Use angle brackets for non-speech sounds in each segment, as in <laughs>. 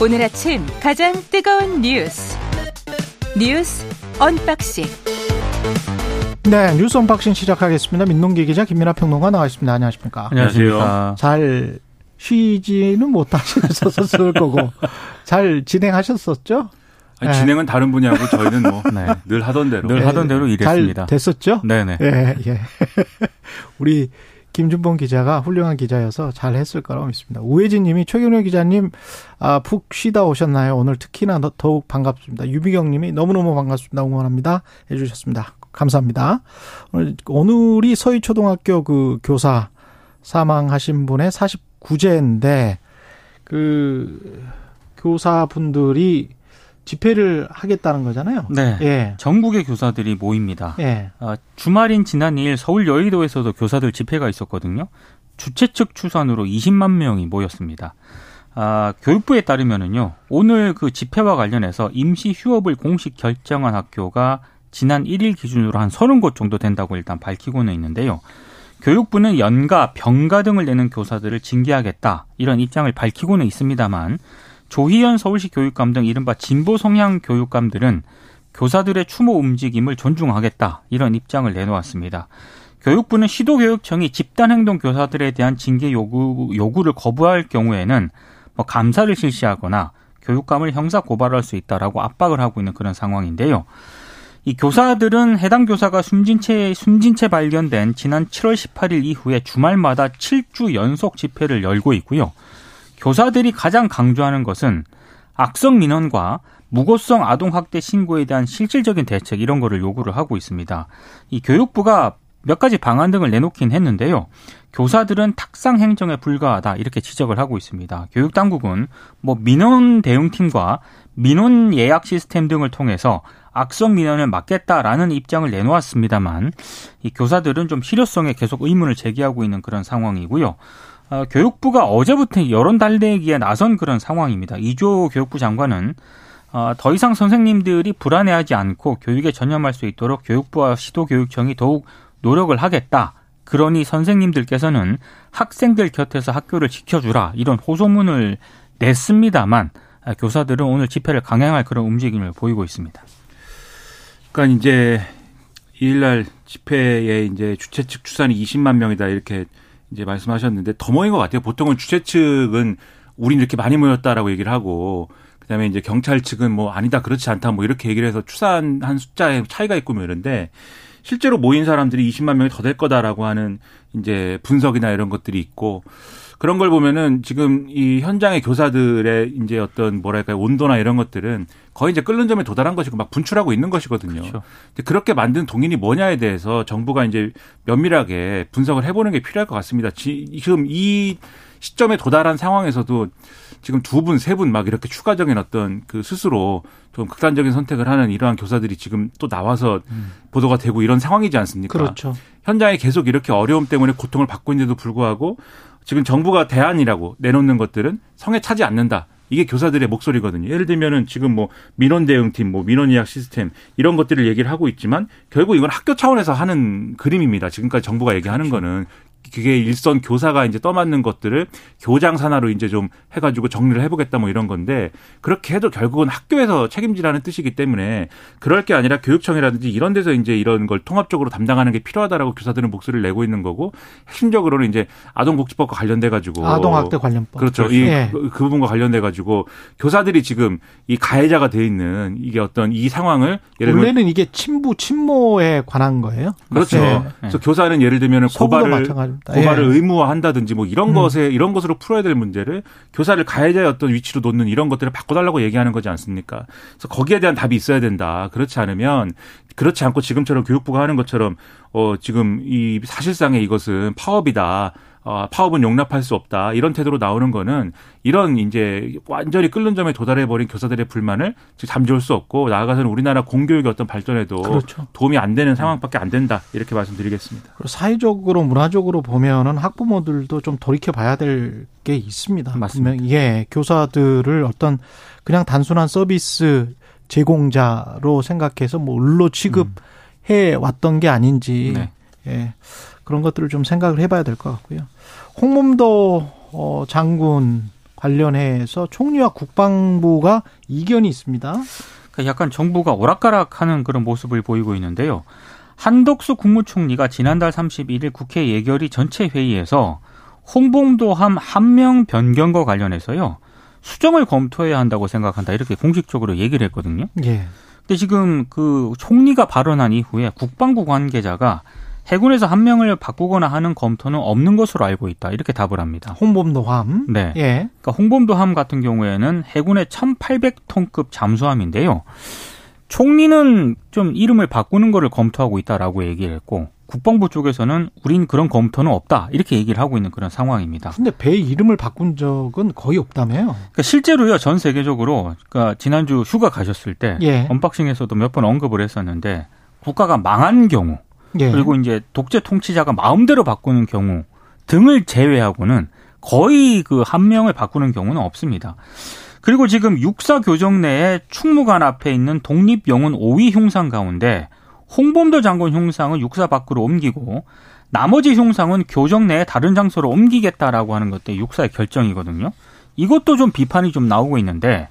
오늘 아침 가장 뜨거운 뉴스 뉴스 언박싱 네, 뉴스 언박싱 시작하겠습니다. 민동기 기자 김민하 평론가 나와 있습니다. 안녕하십니까? 안녕하세요. 잘 쉬지는 못하셨었을 <laughs> 거고 잘 진행하셨었죠? 아니, 네. 진행은 다른 분야고 저희는 뭐 <laughs> 늘 하던 대로. 늘 하던 대로 일했습니다. 잘 됐었죠? 네네. 예, 예. <laughs> 우리 김준범 기자가 훌륭한 기자여서 잘 했을 거라고 믿습니다. 우혜진 님이 최경영 기자님, 아, 푹 쉬다 오셨나요? 오늘 특히나 더- 더욱 반갑습니다. 유비경 님이 너무너무 반갑습니다. 응원합니다. 해 주셨습니다. 감사합니다. 오늘, 오늘이 서희 초등학교 그 교사 사망하신 분의 49제인데, 그, 교사분들이 집회를 하겠다는 거잖아요. 네. 예. 전국의 교사들이 모입니다. 예. 아, 주말인 지난 2일 서울 여의도에서도 교사들 집회가 있었거든요. 주최 측 추산으로 20만 명이 모였습니다. 아, 교육부에 따르면은요, 오늘 그 집회와 관련해서 임시 휴업을 공식 결정한 학교가 지난 1일 기준으로 한 30곳 정도 된다고 일단 밝히고는 있는데요. 교육부는 연가, 병가 등을 내는 교사들을 징계하겠다 이런 입장을 밝히고는 있습니다만 조희연 서울시 교육감 등 이른바 진보 성향 교육감들은 교사들의 추모 움직임을 존중하겠다 이런 입장을 내놓았습니다. 교육부는 시도교육청이 집단행동 교사들에 대한 징계 요구, 요구를 거부할 경우에는 뭐 감사를 실시하거나 교육감을 형사 고발할 수 있다라고 압박을 하고 있는 그런 상황인데요. 이 교사들은 해당 교사가 숨진 채 숨진 채 발견된 지난 7월 18일 이후에 주말마다 7주 연속 집회를 열고 있고요. 교사들이 가장 강조하는 것은 악성 민원과 무고성 아동 학대 신고에 대한 실질적인 대책 이런 거를 요구를 하고 있습니다. 이 교육부가 몇 가지 방안 등을 내놓긴 했는데요. 교사들은 탁상 행정에 불과하다 이렇게 지적을 하고 있습니다. 교육 당국은 뭐 민원 대응팀과 민원 예약 시스템 등을 통해서 악성 민원을 막겠다라는 입장을 내놓았습니다만 이 교사들은 좀 실효성에 계속 의문을 제기하고 있는 그런 상황이고요. 어, 교육부가 어제부터 여론 달래기에 나선 그런 상황입니다. 이조 교육부 장관은 어, 더 이상 선생님들이 불안해하지 않고 교육에 전념할 수 있도록 교육부와 시도교육청이 더욱 노력을 하겠다. 그러니 선생님들께서는 학생들 곁에서 학교를 지켜주라 이런 호소문을 냈습니다만 아, 교사들은 오늘 집회를 강행할 그런 움직임을 보이고 있습니다. 그러니까 이제 2일날 집회에 이제 주최 측 추산이 20만 명이다 이렇게 이제 말씀하셨는데 더 모인 것 같아요. 보통은 주최 측은 우린 이렇게 많이 모였다라고 얘기를 하고 그다음에 이제 경찰 측은 뭐 아니다 그렇지 않다 뭐 이렇게 얘기를 해서 추산한 숫자에 차이가 있고 뭐 이런데 실제로 모인 사람들이 20만 명이 더 될 거다라고 하는 이제 분석이나 이런 것들이 있고 그런 걸 보면은 지금 이 현장의 교사들의 이제 어떤 뭐랄까요 온도나 이런 것들은 거의 이제 끓는 점에 도달한 것이고 막 분출하고 있는 것이거든요. 그렇죠. 근데 그렇게 만든 동인이 뭐냐에 대해서 정부가 이제 면밀하게 분석을 해보는 게 필요할 것 같습니다. 지- 지금 이 시점에 도달한 상황에서도 지금 두 분, 세 분 막 이렇게 추가적인 어떤 그 스스로 좀 극단적인 선택을 하는 이러한 교사들이 지금 또 나와서 보도가 되고 이런 상황이지 않습니까? 그렇죠. 현장에 계속 이렇게 어려움 때문에 고통을 받고 있는데도 불구하고 지금 정부가 대안이라고 내놓는 것들은 성에 차지 않는다. 이게 교사들의 목소리거든요. 예를 들면은 지금 뭐 민원 대응팀, 뭐 민원 예약 시스템 이런 것들을 얘기를 하고 있지만 결국 이건 학교 차원에서 하는 그림입니다. 지금까지 정부가 얘기하는 거는 그게 일선 교사가 이제 떠맡는 것들을 교장 산하로 이제 좀 해가지고 정리를 해보겠다 뭐 이런 건데 그렇게 해도 결국은 학교에서 책임지라는 뜻이기 때문에 그럴 게 아니라 교육청이라든지 이런 데서 이제 이런 걸 통합적으로 담당하는 게 필요하다라고 교사들은 목소리를 내고 있는 거고 핵심적으로는 이제 아동복지법과 관련돼 가지고 아동학대 관련법. 그렇죠. 이 예. 그, 그 부분과 관련돼 가지고 교사들이 지금 이 가해자가 돼 있는 이게 어떤 이 상황을 예를 들면 원래는 이게 친부 친모에 관한 거예요. 그렇죠. 예. 그래서 교사는 예를 들면 고발을 마찬가지 입니다. 고발을 예. 의무화한다든지 뭐 이런 음. 것에 이런 것으로 풀어야 될 문제를 교사를 가해자의 어떤 위치로 놓는 이런 것들을 바꿔달라고 얘기하는 거지 않습니까? 그래서 거기에 대한 답이 있어야 된다. 그렇지 않으면 그렇지 않고 지금처럼 교육부가 하는 것처럼 어 지금 이 사실상의 이것은 파업이다. 어, 파업은 용납할 수 없다. 이런 태도로 나오는 거는 이런 이제 완전히 끓는 점에 도달해 버린 교사들의 불만을 잠재울 수 없고 나아가서는 우리나라 공교육의 어떤 발전에도 그렇죠. 도움이 안 되는 상황밖에 안 된다. 이렇게 말씀드리겠습니다. 그리고 사회적으로 문화적으로 보면은 학부모들도 좀 돌이켜 봐야 될 게 있습니다. 맞습니다. 예, 교사들을 어떤 그냥 단순한 서비스 제공자로 생각해서 뭐 을로 취급해 왔던 게 아닌지 네. 예, 그런 것들을 좀 생각을 해봐야 될 것 같고요. 홍범도 어, 장군 관련해서 총리와 국방부가 이견이 있습니다. 그러니까 약간 정부가 오락가락하는 그런 모습을 보이고 있는데요. 한덕수 국무총리가 지난달 31일 국회 예결위 전체 회의에서 홍범도함 한명 변경과 관련해서요. 수정을 검토해야 한다고 생각한다. 이렇게 공식적으로 얘기를 했거든요. 예. 근데 지금 그 총리가 발언한 이후에 국방부 관계자가 해군에서 한 명을 바꾸거나 하는 검토는 없는 것으로 알고 있다. 이렇게 답을 합니다. 홍범도함. 네. 예. 그러니까 홍범도함 같은 경우에는 해군의 1,800톤급 잠수함인데요. 총리는 좀 이름을 바꾸는 거를 검토하고 있다라고 얘기를 했고 국방부 쪽에서는 우린 그런 검토는 없다 이렇게 얘기를 하고 있는 그런 상황입니다. 근데 배 이름을 바꾼 적은 거의 없다며요. 그러니까 실제로요 전 세계적으로 그러니까 지난주 휴가 가셨을 때 예. 언박싱에서도 몇 번 언급을 했었는데 국가가 망한 경우 예. 그리고 이제 독재 통치자가 마음대로 바꾸는 경우 등을 제외하고는 거의 그 한 명을 바꾸는 경우는 없습니다. 그리고 지금 육사 교정 내에 충무관 앞에 있는 독립영웅 5위 흉상 가운데 홍범도 장군 흉상은 육사 밖으로 옮기고 나머지 흉상은 교정 내에 다른 장소로 옮기겠다라고 하는 것도 육사의 결정이거든요. 이것도 좀 비판이 좀 나오고 있는데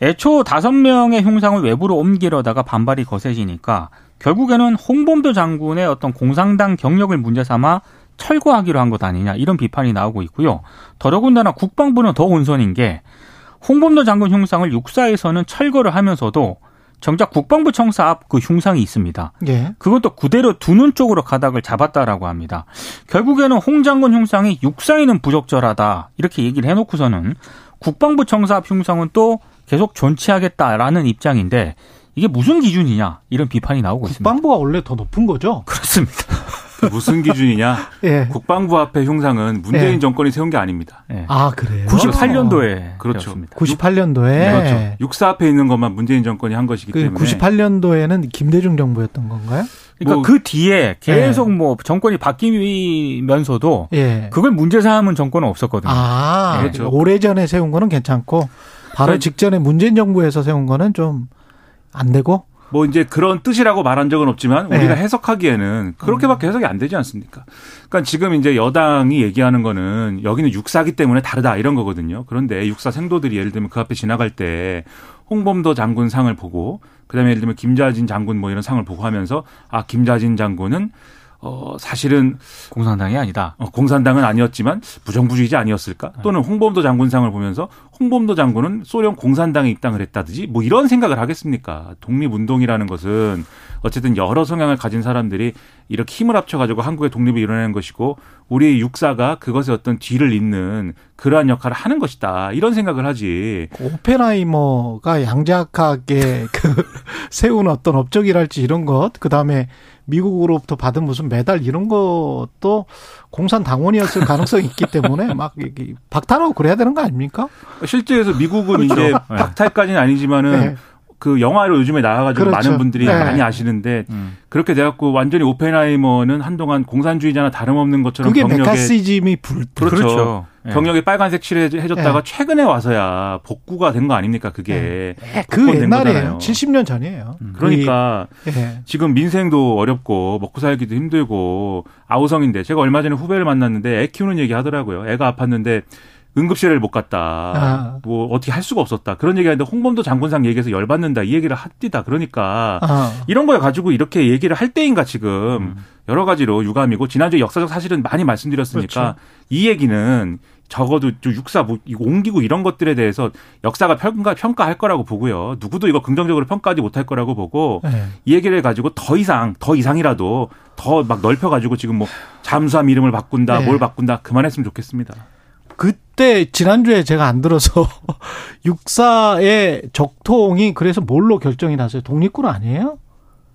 애초 다섯 명의 흉상을 외부로 옮기려다가 반발이 거세지니까 결국에는 홍범도 장군의 어떤 공산당 경력을 문제 삼아 철거하기로 한 것 아니냐 이런 비판이 나오고 있고요. 더더군다나 국방부는 더 온선인 게 홍범도 장군 흉상을 육사에서는 철거를 하면서도 정작 국방부 청사 앞 그 흉상이 있습니다. 예. 그것도 그대로 두는 쪽으로 가닥을 잡았다라고 합니다. 결국에는 홍 장군 흉상이 육사에는 부적절하다 이렇게 얘기를 해놓고서는 국방부 청사 앞 흉상은 또 계속 존치하겠다라는 입장인데 이게 무슨 기준이냐 이런 비판이 나오고 있습니다. 국방부가 원래 더 높은 거죠. 그렇습니다. 그 무슨 기준이냐? <laughs> 예. 국방부 앞에 흉상은 문재인 네. 정권이 세운 게 아닙니다. 네. 아 그래요. 98년도에 그렇죠. 98년도에 그렇죠. 육사 앞에 있는 것만 문재인 정권이 한 것이기 그 때문에 98년도에는 김대중 정부였던 건가요? 그러니까 뭐- 그 뒤에 계속 뭐 정권이 바뀌면서도 예. 그걸 문제 삼은 정권은 없었거든요. 아, 그렇죠. 오래전에 세운 거는 괜찮고 바로 그러니까- 직전에 문재인 정부에서 세운 거는 좀 안 되고 뭐 이제 그런 뜻이라고 말한 적은 없지만 네. 우리가 해석하기에는 그렇게밖에 해석이 안 되지 않습니까? 그러니까 지금 이제 여당이 얘기하는 거는 여기는 육사기 때문에 다르다 이런 거거든요. 그런데 육사 생도들이 예를 들면 그 앞에 지나갈 때 홍범도 장군 상을 보고 그다음에 예를 들면 김자진 장군 뭐 이런 상을 보고 하면서 아 김자진 장군은 어 사실은 공산당이 아니다. 어, 공산당은 아니었지만 부정부주의자 아니었을까? 또는 홍범도 장군상을 보면서 홍범도 장군은 소련 공산당에 입당을 했다든지 뭐 이런 생각을 하겠습니까? 독립운동이라는 것은 어쨌든 여러 성향을 가진 사람들이 이렇게 힘을 합쳐가지고 한국의 독립을 이뤄내는 것이고 우리 육사가 그것의 어떤 뒤를 잇는 그러한 역할을 하는 것이다. 이런 생각을 하지. 오펜하이머가 양자하게 <laughs> 그 세운 어떤 업적이랄지 이런 것, 그 다음에 미국으로부터 받은 무슨 메달 이런 것도 공산 당원이었을 가능성이 있기 때문에 막 박탈하고 그래야 되는 거 아닙니까? 실제에서 미국은 그렇죠. 이제 네. 박탈까지는 아니지만은 네. 그 영화로 요즘에 나와가지고 그렇죠. 많은 분들이 네. 많이 아시는데 음. 그렇게 돼갖고 완전히 오펜하이머는 한동안 공산주의자나 다름없는 것처럼 그게 메카시즘이 불, 그렇죠. 예. 경력에 빨간색 칠해줬다가 네. 최근에 와서야 복구가 된 거 아닙니까 그게 그 복권된 옛날이에요. 거잖아요. 70년 전이에요. 그러니까 거의, 예. 지금 민생도 어렵고 먹고 살기도 힘들고 아우성인데 제가 얼마 전에 후배를 만났는데 애 키우는 얘기 하더라고요. 애가 아팠는데 응급실을 못 갔다. 아. 뭐 어떻게 할 수가 없었다. 그런 얘기하는데 홍범도 장군상 얘기해서 열받는다. 이 얘기를 합디다. 그러니까 아, 이런 걸 가지고 이렇게 얘기를 할 때인가 지금 여러 가지로 유감이고 지난주에 역사적 사실은 많이 말씀드렸으니까 그렇죠. 이 얘기는 적어도 좀 육사 뭐 옮기고 이런 것들에 대해서 역사가 평가 평가할 거라고 보고요. 누구도 이거 긍정적으로 평가하지 못할 거라고 보고 예. 이 얘기를 가지고 더 이상 더 이상이라도 더 막 넓혀 가지고 지금 뭐 잠수함 이름을 바꾼다 네. 뭘 바꾼다 그만했으면 좋겠습니다. 그때 지난주에 제가 안 들어서 <laughs> 육사의 적통이 그래서 뭘로 결정이 났어요? 독립군 아니에요?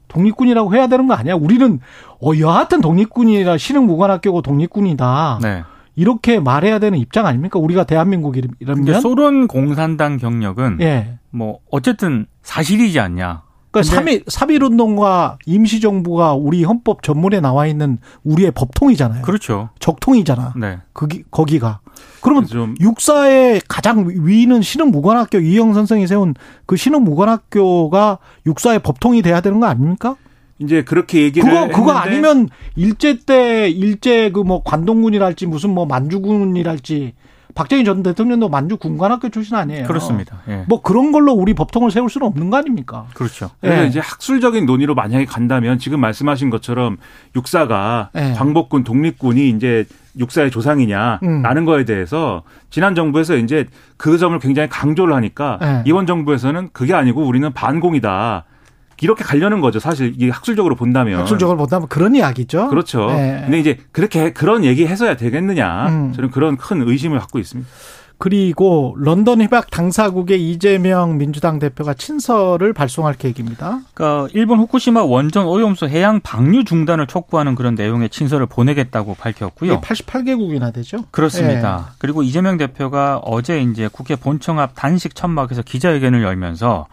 독립군이라고 해야 되는 거 아니야? 우리는 어 여하튼 독립군이라 신흥 무관학교고 독립군이다. 네. 이렇게 말해야 되는 입장 아닙니까? 우리가 근데 대한민국이라면 소련 공산당 경력은 예. 뭐 어쨌든 사실이지 않냐. 그러니까 근데- 3.1, 3.1 운동과 임시정부가 우리 헌법 전문에 나와 있는 우리의 법통이잖아요. 그렇죠. 적통이잖아. 네. 거기, 거기가. 그러면 좀 육사의 가장 위는 신흥무관학교 이영 선생이 세운 그 신흥무관학교가 육사의 법통이 돼야 되는 거 아닙니까? 이제 그렇게 얘기를 그거 그거 했는데 아니면 일제 때 일제 그 뭐 관동군이랄지 무슨 뭐 만주군이랄지 박정희 전 대통령도 만주 군관학교 출신 아니에요. 그렇습니다. 예. 뭐 그런 걸로 우리 법통을 세울 수는 없는 거 아닙니까? 그렇죠. 그래서 예. 이제 학술적인 논의로 만약에 간다면 지금 말씀하신 것처럼 육사가 예. 광복군 독립군이 이제 육사의 조상이냐 음. 라는 거에 대해서 지난 정부에서 이제 그 점을 굉장히 강조를 하니까 예. 이번 정부에서는 그게 아니고 우리는 반공이다. 이렇게 가려는 거죠. 사실 이게 학술적으로 본다면. 학술적으로 본다면 그런 이야기죠. 그렇죠. 예. 근데 이제 그렇게 그런 얘기 해서야 되겠느냐. 음. 저는 그런 큰 의심을 갖고 있습니다. 그리고 런던 협약 당사국에 이재명 민주당 대표가 친서를 발송할 계획입니다. 그러니까 일본 후쿠시마 원전 오염수 해양 방류 중단을 촉구하는 그런 내용의 친서를 보내겠다고 밝혔고요. 88개국이나 되죠? 그렇습니다. 그리고 이재명 대표가 어제 이제 국회 본청 앞 단식 천막에서 기자회견을 열면서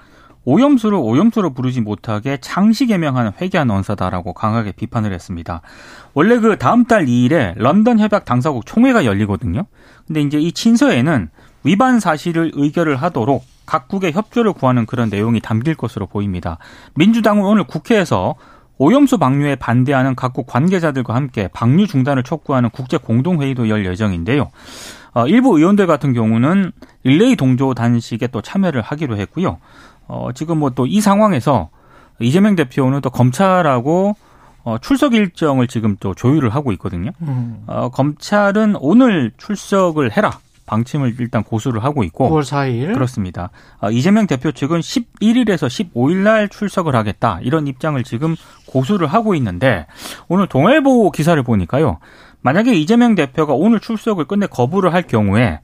오염수를 오염수로 부르지 못하게 장시 개명하는 회개한 언사다라고 강하게 비판을 했습니다. 원래 그 다음 달 2일에 런던 협약 당사국 총회가 열리거든요. 근데 이제 이 친서에는 위반 사실을 의결을 하도록 각국의 협조를 구하는 그런 내용이 담길 것으로 보입니다. 민주당은 오늘 국회에서 오염수 방류에 반대하는 각국 관계자들과 함께 방류 중단을 촉구하는 국제 공동회의도 열 예정인데요. 어, 일부 의원들 같은 경우는 릴레이 동조 단식에 또 참여를 하기로 했고요. 어, 지금 뭐 또 이 상황에서 이재명 대표는 또 검찰하고 어, 출석 일정을 지금 또 조율을 하고 있거든요. 음. 어, 검찰은 오늘 출석을 해라. 방침을 일단 고수를 하고 있고 9월 4일. 그렇습니다. 어, 이재명 대표 측은 11일에서 15일 날 출석을 하겠다. 이런 입장을 지금 고수를 하고 있는데 오늘 동아일보 기사를 보니까요. 만약에 이재명 대표가 오늘 출석을 끝내 거부를 할 경우에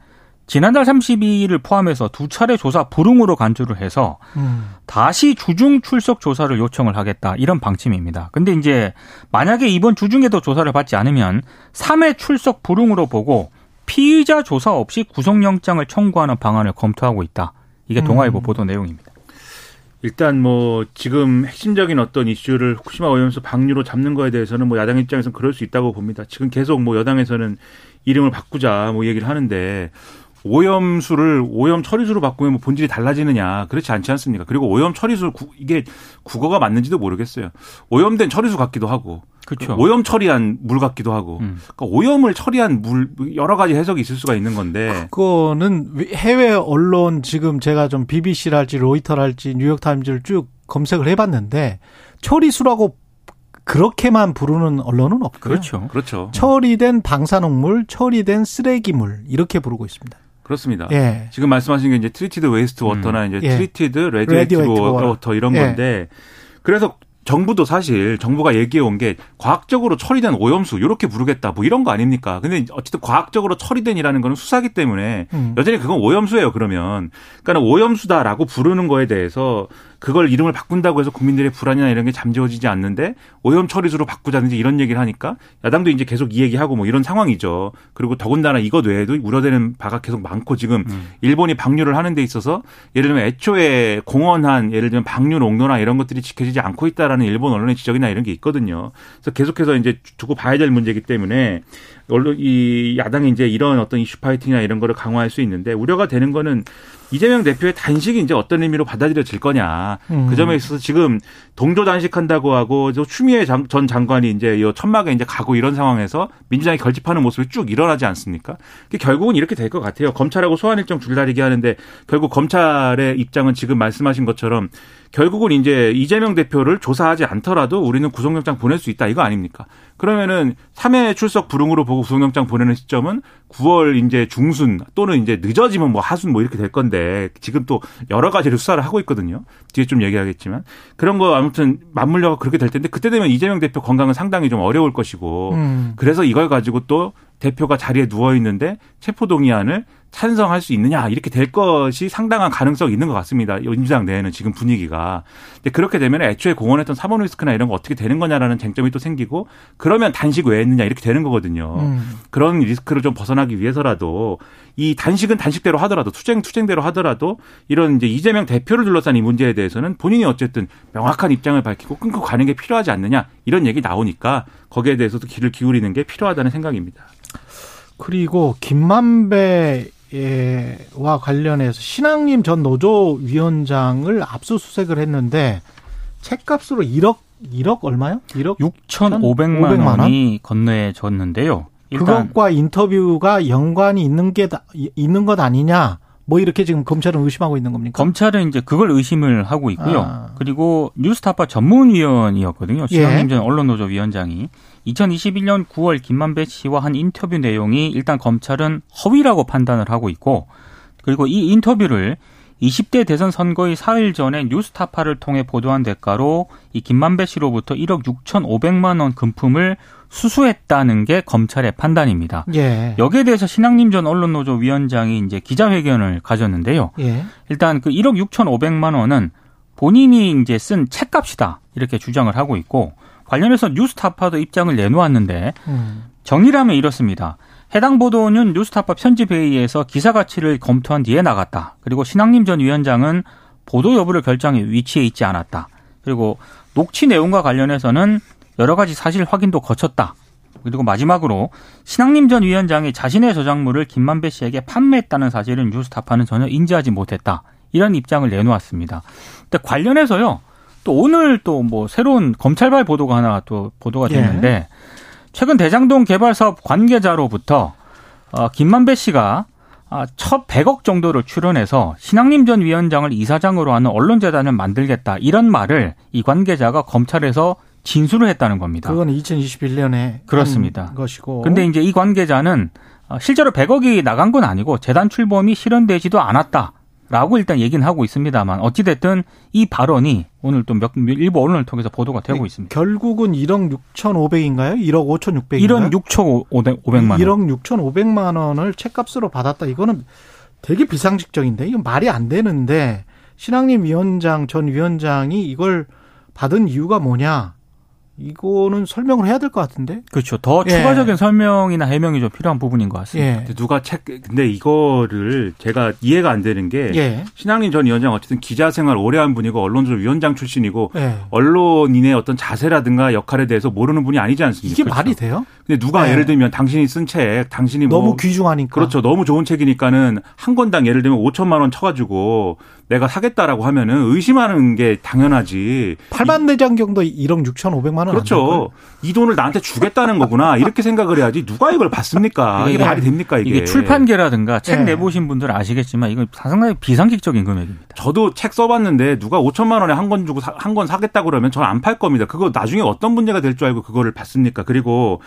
지난달 32일을 포함해서 두 차례 조사 불응으로 간주를 해서 음. 다시 주중 출석 조사를 요청을 하겠다 이런 방침입니다. 근데 이제 만약에 이번 주중에도 조사를 받지 않으면 3회 출석 불응으로 보고 피의자 조사 없이 구속영장을 청구하는 방안을 검토하고 있다. 이게 동아일보 음. 보도 내용입니다. 일단 뭐 지금 핵심적인 어떤 이슈를 후쿠시마 오염수 방류로 잡는 거에 대해서는 뭐 야당 입장에서는 그럴 수 있다고 봅니다. 지금 계속 뭐 여당에서는 이름을 바꾸자 뭐 얘기를 하는데 오염수를 오염 처리수로 바꾸면 뭐 본질이 달라지느냐 그렇지 않지 않습니까? 그리고 오염 처리수 구- 이게 국어가 맞는지도 모르겠어요. 오염된 처리수 같기도 하고 그렇죠. 오염 처리한 물 같기도 하고 음. 그러니까 오염을 처리한 물 여러 가지 해석이 있을 수가 있는 건데 그거는 해외 언론 지금 제가 좀 BBC랄지 로이터랄지 뉴욕타임즈를 쭉 검색을 해봤는데 처리수라고 그렇게만 부르는 언론은 없고요. 그렇죠. 그렇죠. 처리된 방사능물, 처리된 쓰레기물 이렇게 부르고 있습니다. 그렇습니다. 예. 지금 말씀하신 게 이제 treated waste water나 이제 예. treated 워터. 워터 이런 예. 건데 그래서 정부도 사실 정부가 얘기해 온 게 과학적으로 처리된 오염수 이렇게 부르겠다 뭐 이런 거 아닙니까? 근데 어쨌든 과학적으로 처리된이라는 거는 수사기 때문에 음. 여전히 그건 오염수예요. 그러면 그러니까 오염수다라고 부르는 거에 대해서 그걸 이름을 바꾼다고 해서 국민들의 불안이나 이런 게 잠재워지지 않는데 오염 처리수로 바꾸자든지 이런 얘기를 하니까 야당도 이제 계속 이 얘기하고 뭐 이런 상황이죠. 그리고 더군다나 이것 외에도 우려되는 바가 계속 많고 지금 일본이 방류를 하는 데 있어서 예를 들면 애초에 공언한 예를 들면 방류 농도나 이런 것들이 지켜지지 않고 있다라는 일본 언론의 지적이나 이런 게 있거든요. 그래서 계속해서 이제 두고 봐야 될 문제이기 때문에 언론 이 야당이 이제 이런 어떤 이슈 파이팅이나 이런 거를 강화할 수 있는데 우려가 되는 거는 이재명 대표의 단식이 이제 어떤 의미로 받아들여질 거냐. 음. 그 점에 있어서 지금 동조 단식한다고 하고 저 추미애 장- 전 장관이 이제 요 천막에 이제 가고 이런 상황에서 민주당이 결집하는 모습이 쭉 일어나지 않습니까? 결국은 이렇게 될 것 같아요. 검찰하고 소환 일정 줄다리기 하는데 결국 검찰의 입장은 지금 말씀하신 것처럼 결국은 이제 이재명 대표를 조사하지 않더라도 우리는 구속영장 보낼 수 있다 이거 아닙니까? 그러면은 3회 출석 불응으로 보고 구속영장 보내는 시점은 9월 이제 중순 또는 이제 늦어지면 뭐 하순 뭐 이렇게 될 건데 지금 또 여러 가지를 수사를 하고 있거든요. 뒤에 좀 얘기하겠지만 그런 거 아무튼 맞물려가 그렇게 될 텐데 그때 되면 이재명 대표 건강은 상당히 좀 어려울 것이고 음. 그래서 이걸 가지고 또 대표가 자리에 누워 있는데 체포 동의안을 찬성할 수 있느냐 이렇게 될 것이 상당한 가능성이 있는 것 같습니다. 민주당 내에는 지금 분위기가. 근데 그렇게 되면 애초에 공언했던 사본 리스크나 이런 거 어떻게 되는 거냐라는 쟁점이 또 생기고 그러면 단식 왜 했느냐 이렇게 되는 거거든요. 음. 그런 리스크를 좀 벗어나기 위해서라도 이 단식은 단식대로 하더라도 투쟁 투쟁대로 하더라도 이런 이제 이재명 대표를 둘러싼 이 문제에 대해서는 본인이 어쨌든 명확한 입장을 밝히고 끊고 가는 게 필요하지 않느냐 이런 얘기 나오니까 거기에 대해서도 귀를 기울이는 게 필요하다는 생각입니다. 그리고 김만배 와 관련해서 신앙님 전 노조 위원장을 압수수색을 했는데 책값으로 1억 1억 얼마요? 1억 6,500만 500만 원? 건네졌는데요. 그것과 인터뷰가 연관이 있는 게 있는 것 아니냐? 뭐 이렇게 지금 검찰은 의심하고 있는 겁니까? 검찰은 이제 그걸 의심을 하고 있고요. 아. 그리고 뉴스타파 전문위원이었거든요. 신학님 예. 전 언론노조 위원장이 2021년 9월 김만배 씨와 한 인터뷰 내용이 일단 검찰은 허위라고 판단을 하고 있고 그리고 이 인터뷰를 20대 대선 선거의 4일 전에 뉴스타파를 통해 보도한 대가로 이 김만배 씨로부터 1억 6천5백만 원 금품을 수수했다는 게 검찰의 판단입니다. 예. 여기에 대해서 신학님 전 언론노조 위원장이 이제 기자회견을 가졌는데요. 예. 일단 그 1억 6천5백만 원은 본인이 이제 쓴 책값이다 이렇게 주장을 하고 있고 관련해서 뉴스타파도 입장을 내놓았는데 음. 정리를 하면 이렇습니다. 해당 보도는 뉴스타파 편집회의에서 기사 가치를 검토한 뒤에 나갔다. 그리고 신학님 전 위원장은 보도 여부를 결정해 위치에 있지 않았다. 그리고 녹취 내용과 관련해서는 여러 가지 사실 확인도 거쳤다. 그리고 마지막으로 신학님 전 위원장이 자신의 저작물을 김만배 씨에게 판매했다는 사실은 뉴스타파는 전혀 인지하지 못했다. 이런 입장을 내놓았습니다. 근데 관련해서요. 또 오늘 또 뭐 새로운 검찰발 보도가 하나 또 보도가 예. 됐는데 예. 최근 대장동 개발 사업 관계자로부터 어, 김만배 씨가 아, 첫 100억 정도를 출연해서 신학님 전 위원장을 이사장으로 하는 언론재단을 만들겠다 이런 말을 이 관계자가 검찰에서 진술을 했다는 겁니다. 그건 2021년에 그렇습니다. 것이고. 근데 이제 이 관계자는 어, 실제로 100억이 나간 건 아니고 재단 출범이 실현되지도 않았다. 라고 일단 얘기는 하고 있습니다만 어찌 됐든 이 발언이 오늘 또 몇, 일부 언론을 통해서 보도가 되고 있습니다. 결국은 1억 6,500인가요? 1억 5,600인가요? 1억 6,500만 원. 1억 6,500만 원을 책값으로 받았다. 이거는 되게 비상식적인데 이건 말이 안 되는데 신학님 위원장 전 위원장이 이걸 받은 이유가 뭐냐? 이거는 설명을 해야 될 것 같은데. 그렇죠. 더 예. 추가적인 설명이나 해명이 좀 필요한 부분인 것 같습니다. 예. 누가 책 근데 이거를 제가 이해가 안 되는 게 예. 신학님 전 위원장 어쨌든 기자 생활 오래 한 분이고 언론조 위원장 출신이고 예. 언론인의 어떤 자세라든가 역할에 대해서 모르는 분이 아니지 않습니까? 이게 그렇죠? 말이 돼요? 근데 누가 예. 예를 들면 당신이 쓴 책, 당신이 뭐 너무 귀중하니까 그렇죠. 너무 좋은 책이니까는 한 권당 예를 들면 5천만 원 쳐가지고 내가 사겠다라고 하면은 의심하는 게 당연하지. 8만 내장경도 1억 6천 5백만 원. 그렇죠. 이 돈을 나한테 주겠다는 거구나. 이렇게 생각을 해야지. 누가 이걸 받습니까? 이게 말이 됩니까 이게? 이게 출판계라든가 책 네. 내보신 분들은 아시겠지만 이건 상당히 비상식적인 금액입니다. 저도 책 써봤는데 누가 5천만 원에 한 권 주고 한 권 사겠다 그러면 저는 안 팔 겁니다. 그거 나중에 어떤 문제가 될 줄 알고 그거를 받습니까? 그리고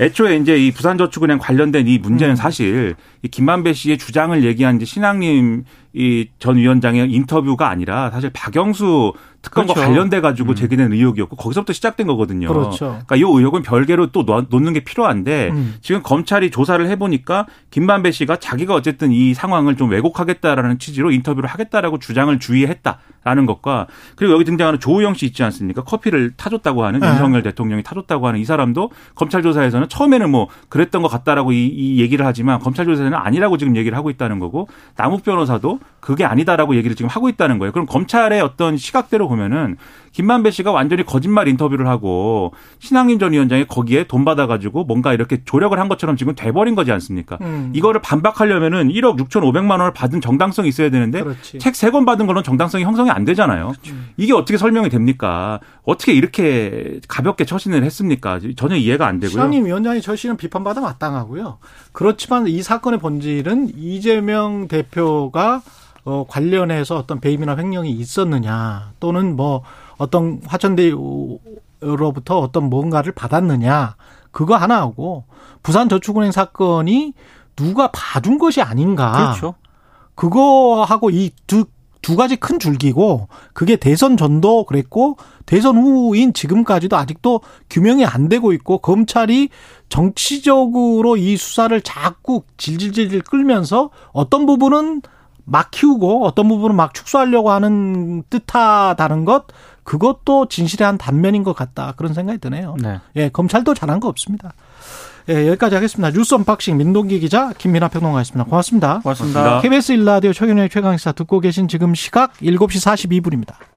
애초에 이제 이 부산저축은행 관련된 이 문제는 음. 사실 이 김만배 씨의 주장을 얘기한 이제 신앙님 이 전 위원장의 인터뷰가 아니라 사실 박영수 특검과 그렇죠. 관련돼 가지고 음. 제기된 의혹이었고 거기서부터 시작된 거거든요. 그렇죠. 그러니까 이 의혹은 별개로 또 놓는 게 필요한데 음. 지금 검찰이 조사를 해보니까 김만배 씨가 자기가 어쨌든 이 상황을 좀 왜곡하겠다라는 취지로 인터뷰를 하겠다라고 주장을 주의했다 라는 것과 그리고 여기 등장하는 조우영 씨 있지 않습니까? 커피를 타줬다고 하는 네. 윤석열 대통령이 타줬다고 하는 이 사람도 검찰 조사에서는 처음에는 뭐 그랬던 것 같다라고 이, 이 얘기를 하지만 검찰 조사에는 아니라고 지금 얘기를 하고 있다는 거고 남욱 변호사도 그게 아니다라고 얘기를 지금 하고 있다는 거예요. 그럼 검찰의 어떤 시각대로 보면은 김만배 씨가 완전히 거짓말 인터뷰를 하고 신앙인 전 위원장이 거기에 돈 받아가지고 뭔가 이렇게 조력을 한 것처럼 지금 돼버린 거지 않습니까? 음. 이거를 반박하려면은 1억 6천5백만 원을 받은 정당성이 있어야 되는데 책 세 권 받은 걸로 정당성이 형성이 안 되잖아요. 그렇죠. 이게 어떻게 설명이 됩니까? 어떻게 이렇게 가볍게 처신을 했습니까? 전혀 이해가 안 되고요. 신앙인 위원장이 처신은 비판받아 마땅하고요. 그렇지만 이 사건의 본질은 이재명 대표가 어, 관련해서 어떤 배임이나 횡령이 있었느냐 또는 뭐 어떤 화천대유로부터 어떤 뭔가를 받았느냐 그거 하나하고 부산저축은행 사건이 누가 봐준 것이 아닌가. 그렇죠. 그거하고 이두 두 가지 큰 줄기고 그게 대선 전도 그랬고 대선 후인 지금까지도 아직도 규명이 안 되고 있고 검찰이 정치적으로 이 수사를 자꾸 질질질 끌면서 어떤 부분은 막 키우고 어떤 부분은 막 축소하려고 하는 듯하다는 것 그것도 진실의 한 단면인 것 같다 그런 생각이 드네요. 네. 예, 검찰도 잘한 거 없습니다. 예, 여기까지 하겠습니다. 뉴스 언박싱 민동기 기자 김민하 평론가였습니다. 고맙습니다. 고맙습니다. KBS 1라디오 최경영의 최강시사 듣고 계신 지금 시각 7시 42분입니다.